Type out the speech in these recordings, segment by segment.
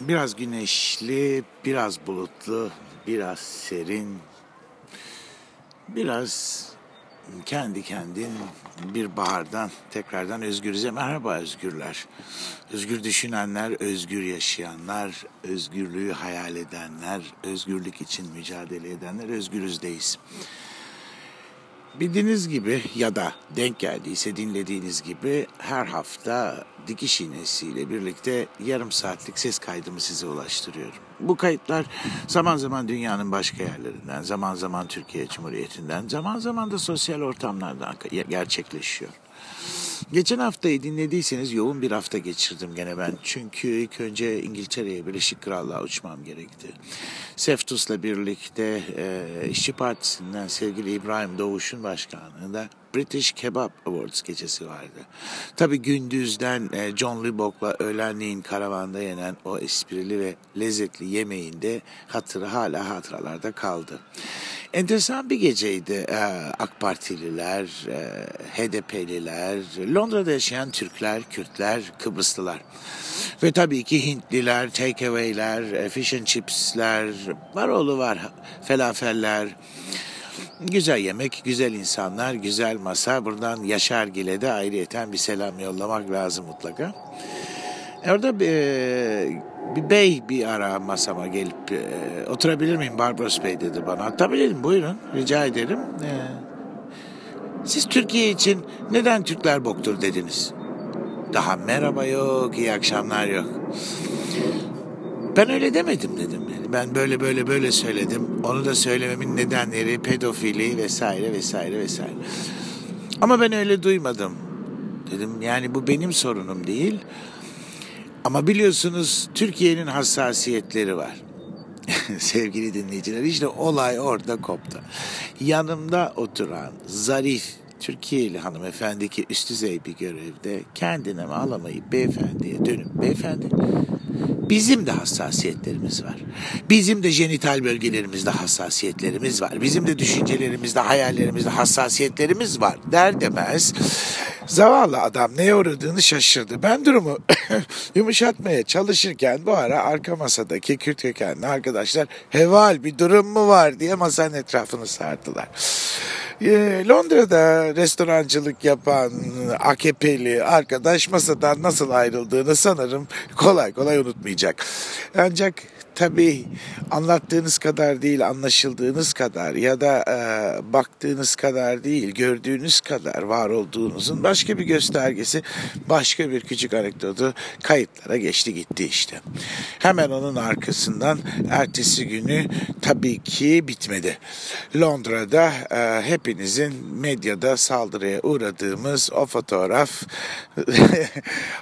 Biraz güneşli, biraz bulutlu, biraz serin, biraz kendi kendin bir bahardan tekrardan özgürüze merhaba özgürler. Özgür düşünenler, özgür yaşayanlar, özgürlüğü hayal edenler, özgürlük için mücadele edenler özgürüzdeyiz. Bildiğiniz gibi ya da denk geldiyse dinlediğiniz gibi her hafta dikiş iğnesiyle birlikte yarım saatlik ses kaydımı size ulaştırıyorum. Bu kayıtlar zaman zaman dünyanın başka yerlerinden, zaman zaman Türkiye Cumhuriyeti'nden, zaman zaman da sosyal ortamlardan gerçekleşiyor. Geçen haftayı dinlediyseniz yoğun bir hafta geçirdim gene ben. Çünkü ilk önce İngiltere'ye, Birleşik Krallığa uçmam gerekti. Seftus'la birlikte e, İşçi Partisi'nden sevgili İbrahim Doğuş'un başkanlığında British Kebab Awards gecesi vardı. Tabi gündüzden e, John Lubbock'la öğlenleyin karavanda yenen o esprili ve lezzetli yemeğinde hatırı hala hatıralarda kaldı. Enteresan bir geceydi. Ee, AK Partililer, e, HDP'liler, Londra'da yaşayan Türkler, Kürtler, Kıbrıslılar. Ve tabii ki Hintliler, takeaway'ler, e, fish and chips'ler, var oğlu var, felafeller. Güzel yemek, güzel insanlar, güzel masa. Buradan Yaşar Gil'e de ayrıyeten bir selam yollamak lazım mutlaka. Orada bir, bir bey bir ara masama gelip e, oturabilir miyim Barbaros Bey dedi bana. Tabii dedim buyurun rica ederim. E, siz Türkiye için neden Türkler boktur dediniz? Daha merhaba yok, iyi akşamlar yok. Ben öyle demedim dedim. Yani ben böyle böyle böyle söyledim. Onu da söylememin nedenleri pedofili vesaire vesaire vesaire. Ama ben öyle duymadım. Dedim yani bu benim sorunum değil. Ama biliyorsunuz Türkiye'nin hassasiyetleri var. Sevgili dinleyiciler işte olay orada koptu. Yanımda oturan zarif Türkiye'li hanımefendi ki üst düzey bir görevde kendine alamayıp beyefendiye dönüp beyefendi Bizim de hassasiyetlerimiz var. Bizim de jenital bölgelerimizde hassasiyetlerimiz var. Bizim de düşüncelerimizde, hayallerimizde hassasiyetlerimiz var der demez. Zavallı adam neye uğradığını şaşırdı. Ben durumu yumuşatmaya çalışırken bu ara arka masadaki Kürt kökenli arkadaşlar heval bir durum mu var diye masanın etrafını sardılar. Ee, Londra'da restorancılık yapan AKP'li arkadaş masadan nasıl ayrıldığını sanırım kolay kolay unutmayacak. Ancak tabii anlattığınız kadar değil, anlaşıldığınız kadar ya da e, baktığınız kadar değil, gördüğünüz kadar var olduğunuzun başka bir göstergesi, başka bir küçük anekdotu kayıtlara geçti gitti işte. Hemen onun arkasından ertesi günü tabii ki bitmedi. Londra'da e, hepinizin medyada saldırıya uğradığımız o fotoğraf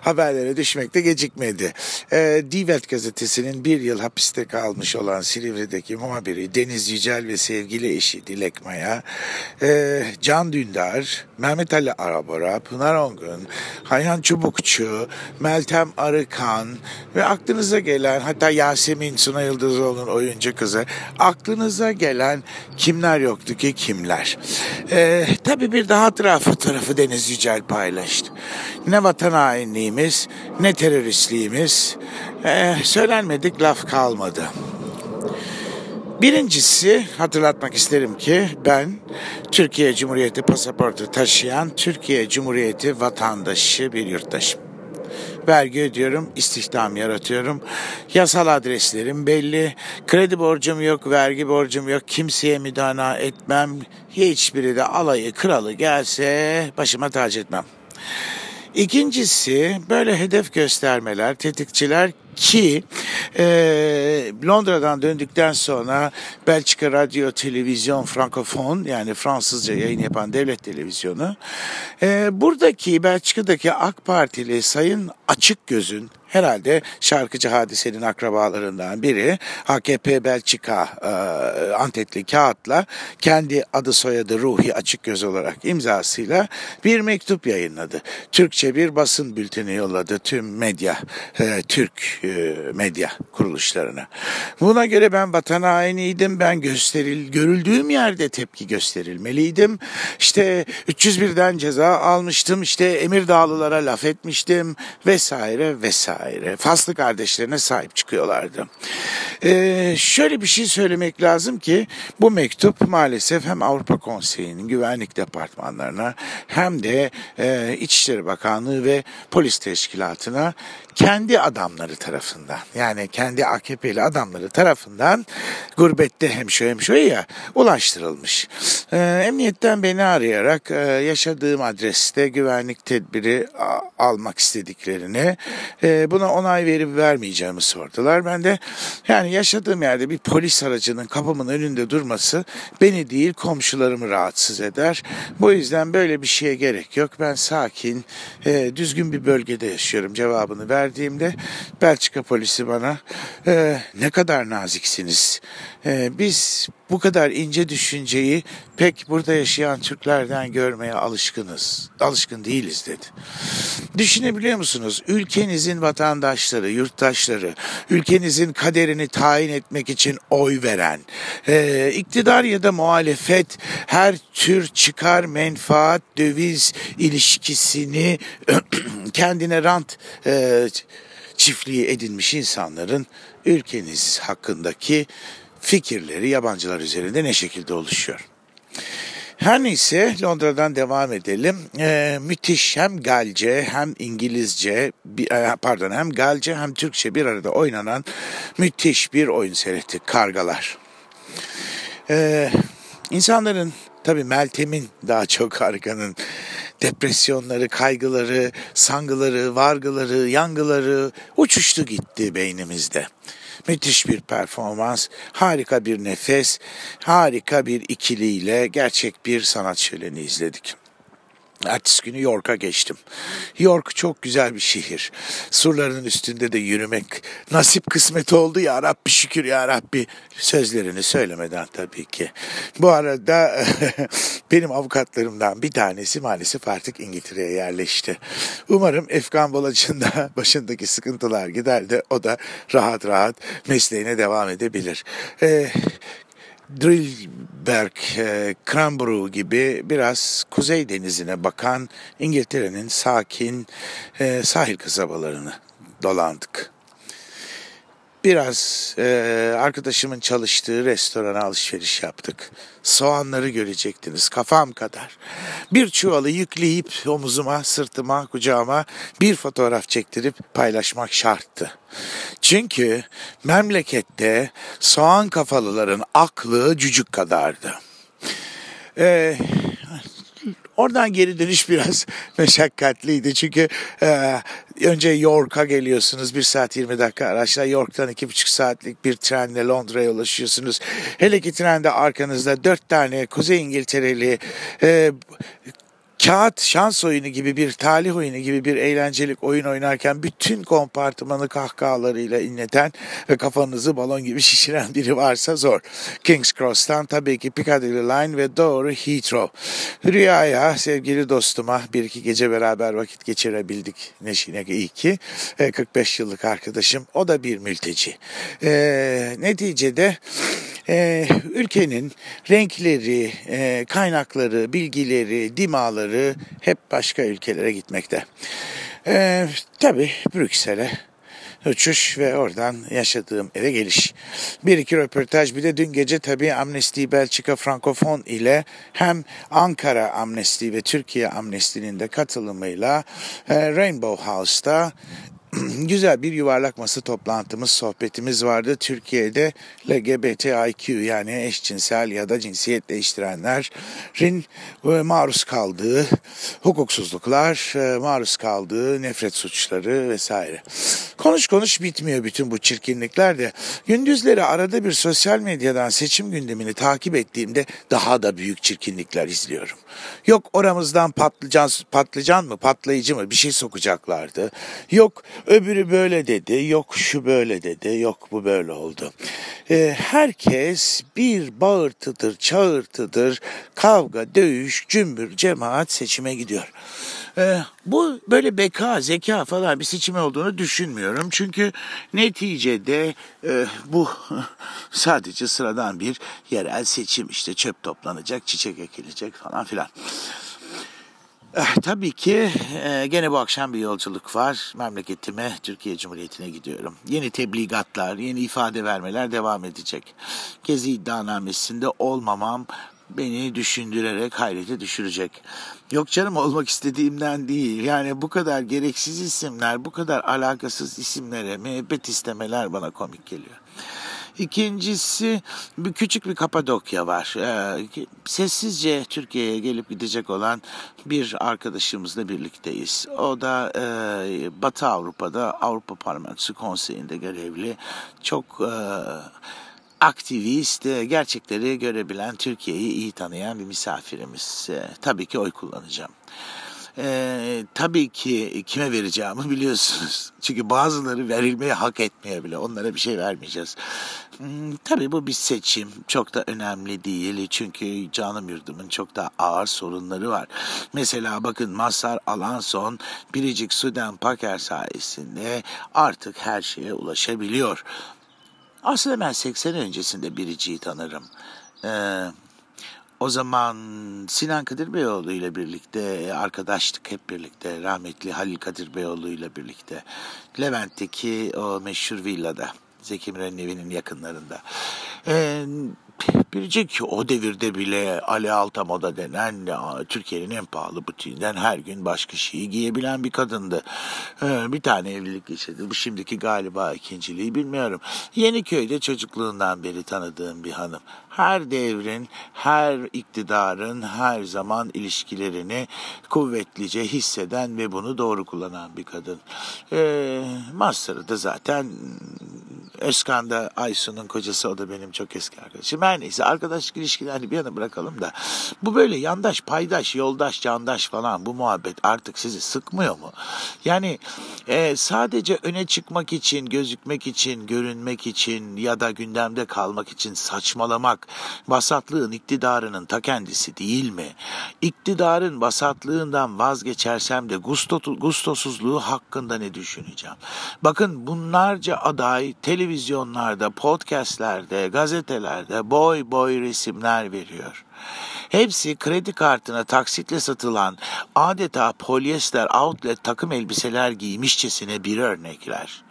haberlere düşmekte gecikmedi. E, Divet gazetesinin bir yıl hapis hapiste kalmış olan Silivri'deki muhabiri Deniz Yücel ve sevgili eşi Dilek Maya, e, Can Dündar, Mehmet Ali Arabora, Pınar Ongun, Hayhan Çubukçu, Meltem Arıkan ve aklınıza gelen hatta Yasemin Suna Yıldızoğlu'nun oyuncu kızı aklınıza gelen kimler yoktu ki kimler. E, tabii bir daha hatıra fotoğrafı Deniz Yücel paylaştı. Ne vatan hainliğimiz ne teröristliğimiz e, söylenmedik laf kalmadı. Birincisi hatırlatmak isterim ki ben Türkiye Cumhuriyeti pasaportu taşıyan Türkiye Cumhuriyeti vatandaşı bir yurttaşım. Vergi ödüyorum, istihdam yaratıyorum. Yasal adreslerim belli. Kredi borcum yok, vergi borcum yok. Kimseye müdana etmem. Hiçbiri de alayı kralı gelse başıma tac etmem. İkincisi böyle hedef göstermeler, tetikçiler ki e, Londra'dan döndükten sonra Belçika Radyo Televizyon Frankofon yani Fransızca yayın yapan devlet televizyonu e, buradaki Belçika'daki AK Partili Sayın Açık Göz'ün herhalde şarkıcı hadisenin akrabalarından biri AKP Belçika e, antetli kağıtla kendi adı soyadı Ruhi Açık Göz olarak imzasıyla bir mektup yayınladı. Türkçe bir basın bülteni yolladı tüm medya, e, Türk e, medya kuruluşlarına. Buna göre ben vatan hainiydim, ben gösteril, görüldüğüm yerde tepki gösterilmeliydim. İşte 301'den ceza almıştım, işte Emirdağlılara laf etmiştim vesaire vesaire. Vesaire. Faslı kardeşlerine sahip çıkıyorlardı. Ee, şöyle bir şey söylemek lazım ki bu mektup maalesef hem Avrupa Konseyi'nin güvenlik departmanlarına hem de e, İçişleri Bakanlığı ve polis teşkilatına kendi adamları tarafından yani kendi AKP'li adamları tarafından gurbette hemşo hemşo ya ulaştırılmış. Ee, emniyetten beni arayarak e, yaşadığım adreste güvenlik tedbiri almak istediklerini e, buna onay verip vermeyeceğimi sordular. Ben de yani yaşadığım yerde bir polis aracının kapımın önünde durması beni değil komşularımı rahatsız eder. Bu yüzden böyle bir şeye gerek yok. Ben sakin, e, düzgün bir bölgede yaşıyorum cevabını verdiğimde Belçika polisi bana e, ne kadar naziksiniz. E, biz bu kadar ince düşünceyi pek burada yaşayan Türklerden görmeye alışkınız. Alışkın değiliz dedi. Düşünebiliyor musunuz? Ülkenizin vatandaşları, yurttaşları, ülkenizin kaderini tayin etmek için oy veren, e, iktidar ya da muhalefet her tür çıkar, menfaat, döviz ilişkisini kendine rant e, çiftliği edinmiş insanların ülkeniz hakkındaki fikirleri yabancılar üzerinde ne şekilde oluşuyor? Her neyse Londra'dan devam edelim. Ee, müthiş hem Galce hem İngilizce e, pardon hem Galce hem Türkçe bir arada oynanan müthiş bir oyun seyrettik Kargalar. Ee, insanların tabii Meltem'in daha çok Karga'nın depresyonları, kaygıları, sangıları, vargıları, yangıları uçuştu gitti beynimizde. Müthiş bir performans, harika bir nefes, harika bir ikiliyle gerçek bir sanat şöleni izledik. Ertesi günü York'a geçtim. York çok güzel bir şehir. Surların üstünde de yürümek nasip kısmet oldu ya Rabbi şükür ya Rabbi. Sözlerini söylemeden tabii ki. Bu arada benim avukatlarımdan bir tanesi maalesef artık İngiltere'ye yerleşti. Umarım Efkan Balacı'nda başındaki sıkıntılar gider de o da rahat rahat mesleğine devam edebilir. Ee, Drillberg, e, Cranbrook gibi biraz Kuzey Denizi'ne bakan İngiltere'nin sakin e, sahil kasabalarını dolandık. Biraz e, arkadaşımın çalıştığı restorana alışveriş yaptık. Soğanları görecektiniz kafam kadar. Bir çuvalı yükleyip omuzuma, sırtıma, kucağıma bir fotoğraf çektirip paylaşmak şarttı. Çünkü memlekette soğan kafalıların aklı cücük kadardı. Ee, Oradan geri dönüş biraz meşakkatliydi. Çünkü e, önce York'a geliyorsunuz. Bir saat 20 dakika araçla. York'tan iki buçuk saatlik bir trenle Londra'ya ulaşıyorsunuz. Hele ki trende arkanızda dört tane Kuzey İngiltereli e, kağıt şans oyunu gibi bir talih oyunu gibi bir eğlencelik oyun oynarken bütün kompartımanı kahkahalarıyla inleten ve kafanızı balon gibi şişiren biri varsa zor. King's Cross'tan tabii ki Piccadilly Line ve doğru Heathrow. Rüyaya sevgili dostuma bir iki gece beraber vakit geçirebildik. Neşine iyi ki. 45 yıllık arkadaşım. O da bir mülteci. E, neticede e, ülkenin renkleri, e, kaynakları, bilgileri, dimaları hep başka ülkelere gitmekte. E, tabii Brüksel'e uçuş ve oradan yaşadığım eve geliş. Bir iki röportaj bir de dün gece tabii Amnesty Belçika Frankofon ile hem Ankara Amnesty ve Türkiye Amnesty'nin de katılımıyla e, Rainbow House'da güzel bir yuvarlak masa toplantımız, sohbetimiz vardı. Türkiye'de LGBTIQ yani eşcinsel ya da cinsiyet değiştirenlerin e, maruz kaldığı hukuksuzluklar, e, maruz kaldığı nefret suçları vesaire. Konuş konuş bitmiyor bütün bu çirkinlikler de. Gündüzleri arada bir sosyal medyadan seçim gündemini takip ettiğimde daha da büyük çirkinlikler izliyorum. Yok oramızdan patlıcan, patlıcan mı patlayıcı mı bir şey sokacaklardı. Yok öbürü böyle dedi, yok şu böyle dedi, yok bu böyle oldu. Ee, herkes bir bağırtıdır, çağırtıdır, kavga, dövüş, cümbür, cemaat seçime gidiyor. Ee, bu böyle beka, zeka falan bir seçim olduğunu düşünmüyorum. Çünkü neticede e, bu sadece sıradan bir yerel seçim işte çöp toplanacak, çiçek ekilecek falan filan. Eh, tabii ki e, gene bu akşam bir yolculuk var. Memleketime, Türkiye Cumhuriyeti'ne gidiyorum. Yeni tebligatlar, yeni ifade vermeler devam edecek. Gezi iddianamesinde olmamam beni düşündürerek hayrete düşürecek. Yok canım olmak istediğimden değil. Yani bu kadar gereksiz isimler, bu kadar alakasız isimlere müebbet istemeler bana komik geliyor. İkincisi bir küçük bir Kapadokya var. Ee, sessizce Türkiye'ye gelip gidecek olan bir arkadaşımızla birlikteyiz. O da e, Batı Avrupa'da Avrupa Parlamentosu Konseyi'nde görevli. Çok e, aktivist, e, gerçekleri görebilen, Türkiye'yi iyi tanıyan bir misafirimiz. E, tabii ki oy kullanacağım. Ee, tabii ki kime vereceğimi biliyorsunuz. Çünkü bazıları verilmeyi hak etmiyor bile. Onlara bir şey vermeyeceğiz. Hmm, tabii bu bir seçim. Çok da önemli değil. Çünkü canım yurdumun çok da ağır sorunları var. Mesela bakın Mazhar Alanson Biricik Suden Paker sayesinde artık her şeye ulaşabiliyor. Aslında ben 80 öncesinde Biricik'i tanırım. Ee, o zaman Sinan Kadir Beyoğlu ile birlikte arkadaştık hep birlikte rahmetli Halil Kadir Beyoğlu ile birlikte Levent'teki o meşhur villada Zeki Müren'in evinin yakınlarında. Ee, Biricik o devirde bile Ali Altamoda denen Türkiye'nin en pahalı butiğinden her gün başka şeyi giyebilen bir kadındı. Ee, bir tane evlilik geçirdi. Bu şimdiki galiba ikinciliği bilmiyorum. Yeniköy'de çocukluğundan beri tanıdığım bir hanım. Her devrin, her iktidarın her zaman ilişkilerini kuvvetlice hisseden ve bunu doğru kullanan bir kadın. Ee, Master'ı da zaten Özkan da Aysun'un kocası o da benim çok eski arkadaşım. Her neyse arkadaşlık ilişkilerini bir yana bırakalım da bu böyle yandaş, paydaş, yoldaş, candaş falan bu muhabbet artık sizi sıkmıyor mu? Yani e, sadece öne çıkmak için, gözükmek için, görünmek için ya da gündemde kalmak için saçmalamak basatlığın iktidarının ta kendisi değil mi? İktidarın basatlığından vazgeçersem de gusto, gustosuzluğu hakkında ne düşüneceğim? Bakın bunlarca aday televizyonlarda, podcastlerde, gazetelerde boy boy resimler veriyor. Hepsi kredi kartına taksitle satılan adeta polyester outlet takım elbiseler giymişçesine bir örnekler.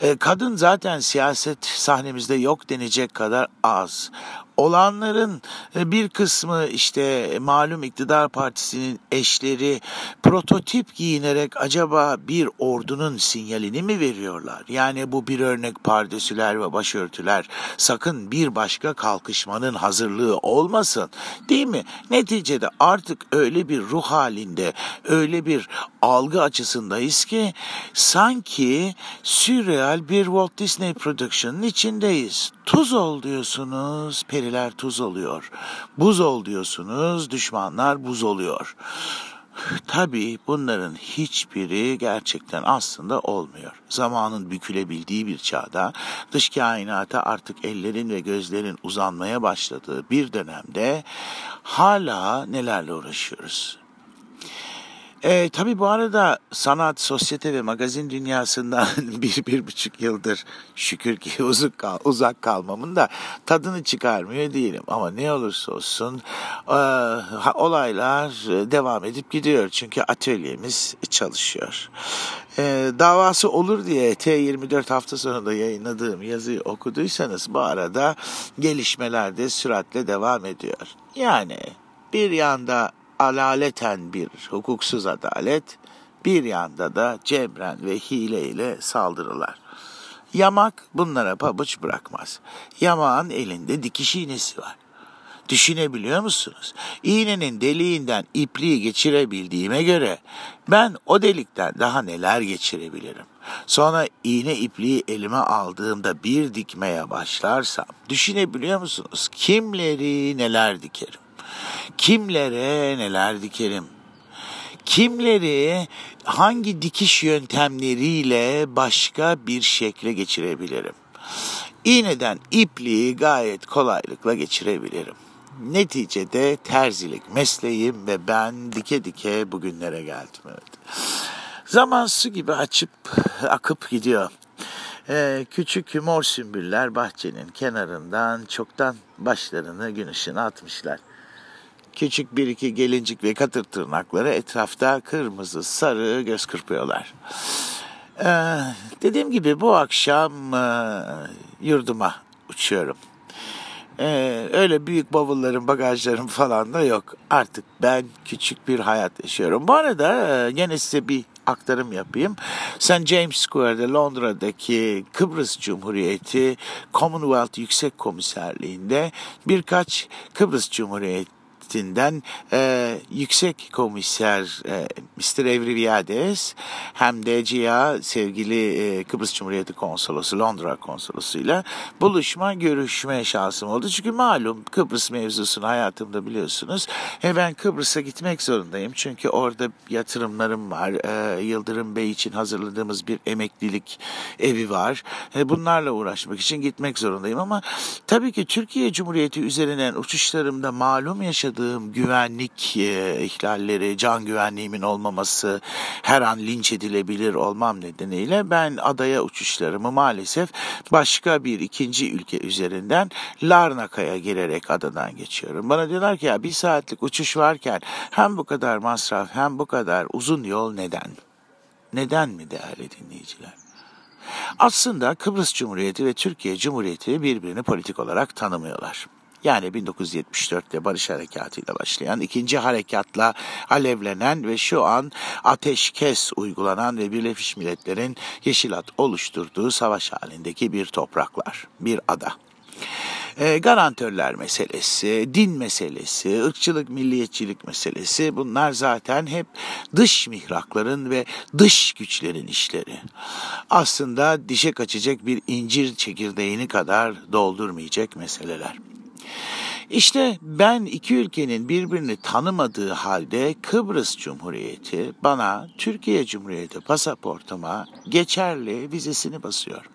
E, kadın zaten siyaset sahnemizde yok denecek kadar az olanların e, bir kısmı işte malum iktidar partisinin eşleri prototip giyinerek acaba bir ordunun sinyalini mi veriyorlar? Yani bu bir örnek pardesüler ve başörtüler sakın bir başka kalkışmanın hazırlığı olmasın değil mi? Neticede artık öyle bir ruh halinde öyle bir algı açısındayız ki sanki sürreal bir Walt Disney Production'ın içindeyiz. Tuz ol diyorsunuz, periler tuz oluyor. Buz ol diyorsunuz, düşmanlar buz oluyor. Tabii bunların hiçbiri gerçekten aslında olmuyor. Zamanın bükülebildiği bir çağda dış kainata artık ellerin ve gözlerin uzanmaya başladığı bir dönemde hala nelerle uğraşıyoruz? E, tabii bu arada sanat, sosyete ve magazin dünyasından bir, bir buçuk yıldır şükür ki uzak, kal, uzak kalmamın da tadını çıkarmıyor değilim. Ama ne olursa olsun e, olaylar devam edip gidiyor. Çünkü atölyemiz çalışıyor. E, davası olur diye T24 hafta sonunda yayınladığım yazıyı okuduysanız bu arada gelişmeler de süratle devam ediyor. Yani bir yanda alaleten bir hukuksuz adalet, bir yanda da cebren ve hile ile saldırılar. Yamak bunlara pabuç bırakmaz. Yamağın elinde dikiş iğnesi var. Düşünebiliyor musunuz? İğnenin deliğinden ipliği geçirebildiğime göre ben o delikten daha neler geçirebilirim? Sonra iğne ipliği elime aldığımda bir dikmeye başlarsam düşünebiliyor musunuz? Kimleri neler dikerim? Kimlere neler dikerim? Kimleri hangi dikiş yöntemleriyle başka bir şekle geçirebilirim? İğneden ipliği gayet kolaylıkla geçirebilirim. Neticede terzilik mesleğim ve ben dike dike bugünlere geldim. Evet. Zaman su gibi açıp akıp gidiyor. Ee, küçük mor sümbüller bahçenin kenarından çoktan başlarını gün ışığına atmışlar. Küçük bir iki gelincik ve katır tırnakları etrafta kırmızı sarı göz kırpıyorlar. Ee, dediğim gibi bu akşam e, yurduma uçuyorum. Ee, öyle büyük bavullarım, bagajlarım falan da yok. Artık ben küçük bir hayat yaşıyorum. Bu arada e, yine size bir aktarım yapayım. St. James Square'de Londra'daki Kıbrıs Cumhuriyeti Commonwealth Yüksek Komiserliği'nde birkaç Kıbrıs Cumhuriyeti Hükümeti'nden e, Yüksek Komiser e, Mr. Evriviades hem de CIA sevgili e, Kıbrıs Cumhuriyeti Konsolosu Londra Konsolosuyla buluşma görüşme şansım oldu. Çünkü malum Kıbrıs mevzusunu hayatımda biliyorsunuz. E, ben Kıbrıs'a gitmek zorundayım. Çünkü orada yatırımlarım var. E, Yıldırım Bey için hazırladığımız bir emeklilik evi var. E, bunlarla uğraşmak için gitmek zorundayım ama tabii ki Türkiye Cumhuriyeti üzerinden uçuşlarımda malum yaşadığım yaşadığım güvenlik e, ihlalleri, can güvenliğimin olmaması, her an linç edilebilir olmam nedeniyle ben adaya uçuşlarımı maalesef başka bir ikinci ülke üzerinden Larnaka'ya girerek adadan geçiyorum. Bana diyorlar ki ya bir saatlik uçuş varken hem bu kadar masraf hem bu kadar uzun yol neden? Neden mi değerli dinleyiciler? Aslında Kıbrıs Cumhuriyeti ve Türkiye Cumhuriyeti birbirini politik olarak tanımıyorlar. Yani 1974'te Barış Harekatı ile başlayan ikinci harekatla alevlenen ve şu an ateşkes uygulanan ve Birleşmiş Milletler'in Yeşilat oluşturduğu savaş halindeki bir topraklar, bir ada. E, garantörler meselesi, din meselesi, ırkçılık, milliyetçilik meselesi bunlar zaten hep dış mihrakların ve dış güçlerin işleri. Aslında dişe kaçacak bir incir çekirdeğini kadar doldurmayacak meseleler. İşte ben iki ülkenin birbirini tanımadığı halde Kıbrıs Cumhuriyeti bana Türkiye Cumhuriyeti pasaportuma geçerli vizesini basıyor.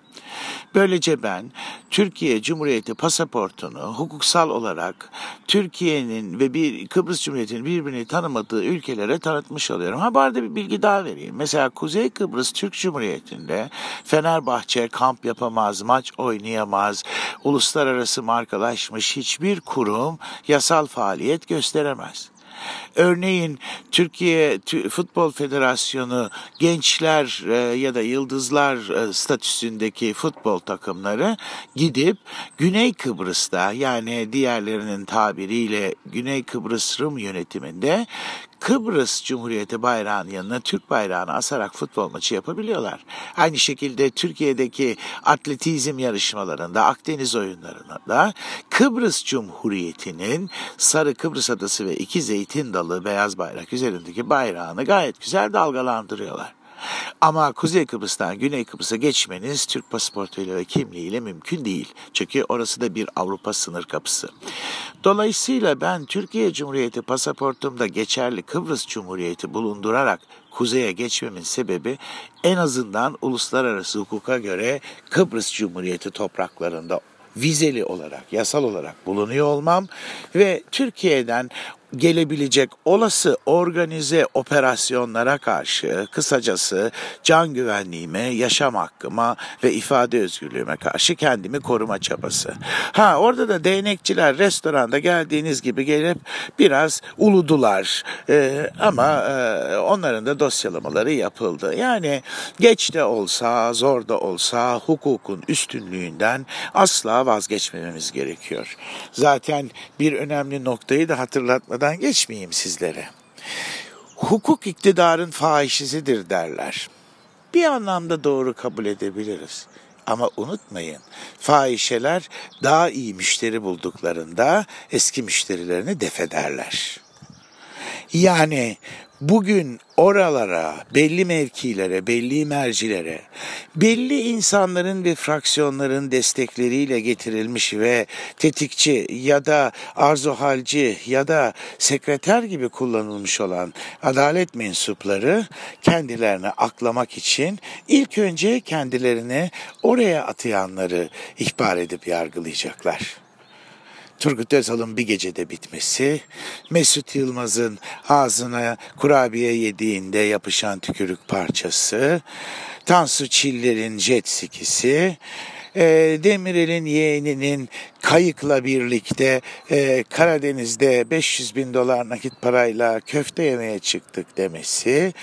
Böylece ben Türkiye Cumhuriyeti pasaportunu hukuksal olarak Türkiye'nin ve bir Kıbrıs Cumhuriyeti'nin birbirini tanımadığı ülkelere tanıtmış oluyorum. Ha bu arada bir bilgi daha vereyim. Mesela Kuzey Kıbrıs Türk Cumhuriyeti'nde Fenerbahçe kamp yapamaz, maç oynayamaz, uluslararası markalaşmış hiçbir kurum yasal faaliyet gösteremez. Örneğin Türkiye Futbol Federasyonu gençler e, ya da yıldızlar e, statüsündeki futbol takımları gidip Güney Kıbrıs'ta yani diğerlerinin tabiriyle Güney Kıbrıs Rum yönetiminde Kıbrıs Cumhuriyeti bayrağının yanına Türk bayrağını asarak futbol maçı yapabiliyorlar. Aynı şekilde Türkiye'deki atletizm yarışmalarında, Akdeniz oyunlarında Kıbrıs Cumhuriyeti'nin Sarı Kıbrıs Adası ve iki zeytin dalı beyaz bayrak üzerindeki bayrağını gayet güzel dalgalandırıyorlar. Ama Kuzey Kıbrıs'tan Güney Kıbrıs'a geçmeniz Türk pasaportuyla ve kimliğiyle mümkün değil. Çünkü orası da bir Avrupa sınır kapısı. Dolayısıyla ben Türkiye Cumhuriyeti pasaportumda geçerli Kıbrıs Cumhuriyeti bulundurarak kuzeye geçmemin sebebi en azından uluslararası hukuka göre Kıbrıs Cumhuriyeti topraklarında vizeli olarak, yasal olarak bulunuyor olmam ve Türkiye'den gelebilecek olası organize operasyonlara karşı kısacası can güvenliğime, yaşam hakkıma ve ifade özgürlüğüme karşı kendimi koruma çabası. Ha orada da değnekçiler restoranda geldiğiniz gibi gelip biraz uludular ee, ama e, onların da dosyalamaları yapıldı. Yani geç de olsa, zor da olsa hukukun üstünlüğünden asla vazgeçmememiz gerekiyor. Zaten bir önemli noktayı da hatırlatmak anlatmadan geçmeyeyim sizlere. Hukuk iktidarın fahişesidir derler. Bir anlamda doğru kabul edebiliriz. Ama unutmayın, fahişeler daha iyi müşteri bulduklarında eski müşterilerini defederler. Yani bugün oralara, belli mevkilere, belli mercilere, belli insanların ve fraksiyonların destekleriyle getirilmiş ve tetikçi ya da arzuhalci ya da sekreter gibi kullanılmış olan adalet mensupları kendilerini aklamak için ilk önce kendilerini oraya atayanları ihbar edip yargılayacaklar. Turgut Özal'ın bir gecede bitmesi, Mesut Yılmaz'ın ağzına kurabiye yediğinde yapışan tükürük parçası, Tansu Çiller'in jet skisi, e, Demirel'in yeğeninin kayıkla birlikte e, Karadeniz'de 500 bin dolar nakit parayla köfte yemeye çıktık demesi,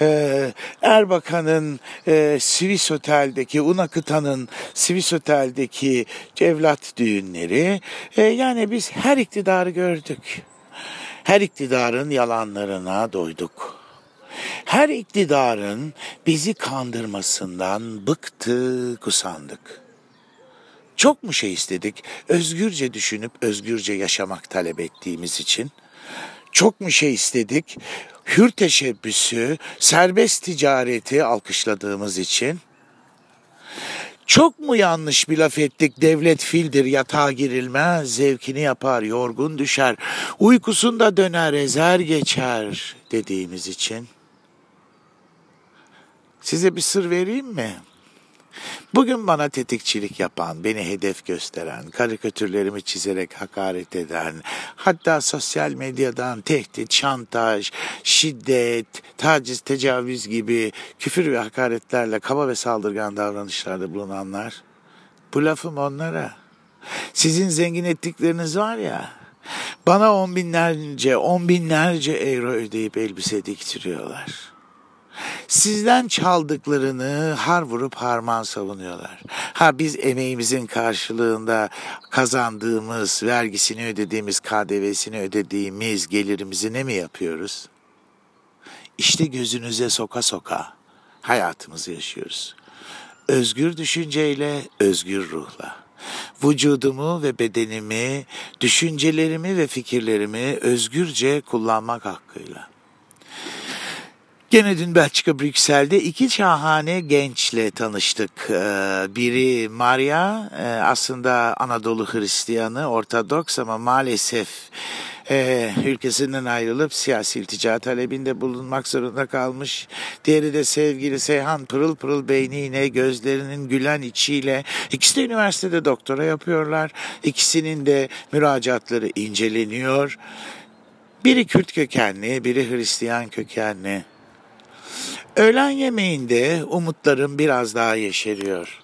e, Erbakan'ın e, Swiss Otel'deki, Unakıtan'ın Swiss Otel'deki evlat düğünleri, e, yani biz her iktidarı gördük. Her iktidarın yalanlarına doyduk. Her iktidarın bizi kandırmasından bıktık, kusandık. Çok mu şey istedik? Özgürce düşünüp özgürce yaşamak talep ettiğimiz için. Çok mu şey istedik? Hür teşebbüsü, serbest ticareti alkışladığımız için. Çok mu yanlış bir laf ettik devlet fildir yatağa girilmez zevkini yapar yorgun düşer uykusunda döner ezer geçer dediğimiz için. Size bir sır vereyim mi? Bugün bana tetikçilik yapan, beni hedef gösteren, karikatürlerimi çizerek hakaret eden, hatta sosyal medyadan tehdit, şantaj, şiddet, taciz, tecavüz gibi küfür ve hakaretlerle kaba ve saldırgan davranışlarda bulunanlar, bu lafım onlara. Sizin zengin ettikleriniz var ya, bana on binlerce, on binlerce euro ödeyip elbise diktiriyorlar.'' Sizden çaldıklarını har vurup harman savunuyorlar. Ha biz emeğimizin karşılığında kazandığımız, vergisini ödediğimiz, KDV'sini ödediğimiz gelirimizi ne mi yapıyoruz? İşte gözünüze soka soka hayatımızı yaşıyoruz. Özgür düşünceyle, özgür ruhla vücudumu ve bedenimi, düşüncelerimi ve fikirlerimi özgürce kullanmak hakkıyla. Gene dün Belçika Brüksel'de iki şahane gençle tanıştık. Ee, biri Maria e, aslında Anadolu Hristiyanı, Ortodoks ama maalesef e, ülkesinden ayrılıp siyasi iltica talebinde bulunmak zorunda kalmış. Diğeri de sevgili Seyhan pırıl pırıl beyniyle, gözlerinin gülen içiyle. İkisi de üniversitede doktora yapıyorlar. İkisinin de müracaatları inceleniyor. Biri Kürt kökenli, biri Hristiyan kökenli. Öğlen yemeğinde umutlarım biraz daha yeşeriyor.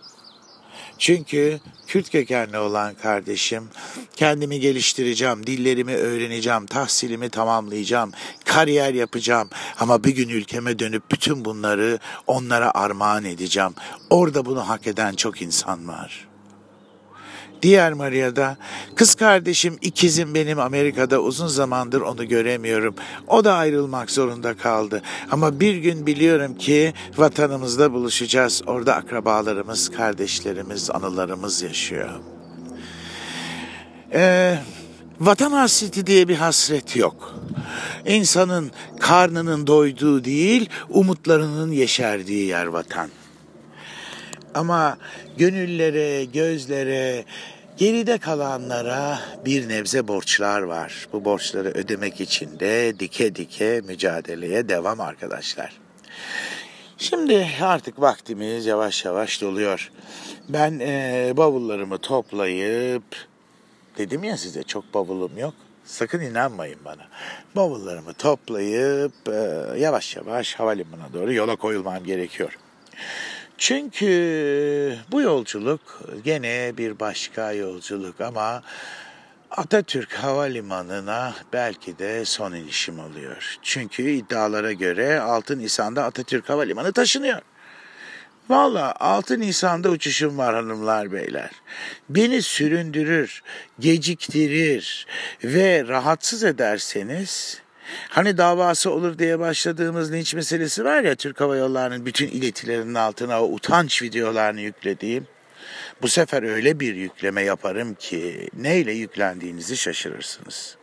Çünkü Kürt kökenli olan kardeşim kendimi geliştireceğim, dillerimi öğreneceğim, tahsilimi tamamlayacağım, kariyer yapacağım ama bir gün ülkeme dönüp bütün bunları onlara armağan edeceğim. Orada bunu hak eden çok insan var.'' Diğer Maria'da kız kardeşim ikizim benim Amerika'da uzun zamandır onu göremiyorum. O da ayrılmak zorunda kaldı. Ama bir gün biliyorum ki vatanımızda buluşacağız. Orada akrabalarımız, kardeşlerimiz, anılarımız yaşıyor. Ee, vatan hasreti diye bir hasret yok. İnsanın karnının doyduğu değil, umutlarının yeşerdiği yer vatan. Ama gönüllere, gözlere, geride kalanlara bir nebze borçlar var. Bu borçları ödemek için de dike dike mücadeleye devam arkadaşlar. Şimdi artık vaktimiz yavaş yavaş doluyor. Ben e, bavullarımı toplayıp dedim ya size çok bavulum yok. Sakın inanmayın bana. Bavullarımı toplayıp e, yavaş yavaş havalimanına doğru yola koyulmam gerekiyor. Çünkü bu yolculuk gene bir başka yolculuk ama Atatürk Havalimanı'na belki de son inişim oluyor. Çünkü iddialara göre 6 Nisan'da Atatürk Havalimanı taşınıyor. Valla 6 Nisan'da uçuşum var hanımlar beyler. Beni süründürür, geciktirir ve rahatsız ederseniz Hani davası olur diye başladığımız linç meselesi var ya Türk Hava Yolları'nın bütün iletilerinin altına o utanç videolarını yüklediğim. Bu sefer öyle bir yükleme yaparım ki neyle yüklendiğinizi şaşırırsınız.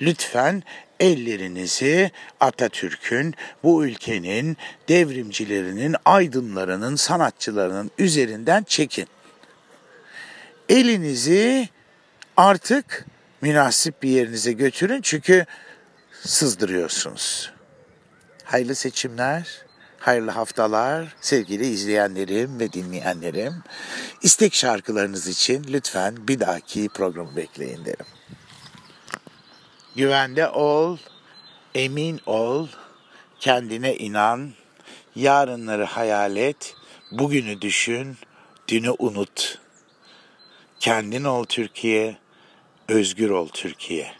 Lütfen ellerinizi Atatürk'ün, bu ülkenin devrimcilerinin, aydınlarının, sanatçılarının üzerinden çekin. Elinizi artık münasip bir yerinize götürün çünkü sızdırıyorsunuz. Hayırlı seçimler, hayırlı haftalar sevgili izleyenlerim ve dinleyenlerim. İstek şarkılarınız için lütfen bir dahaki programı bekleyin derim. Güvende ol, emin ol, kendine inan, yarınları hayal et, bugünü düşün, Dünü unut. Kendin ol Türkiye, özgür ol Türkiye.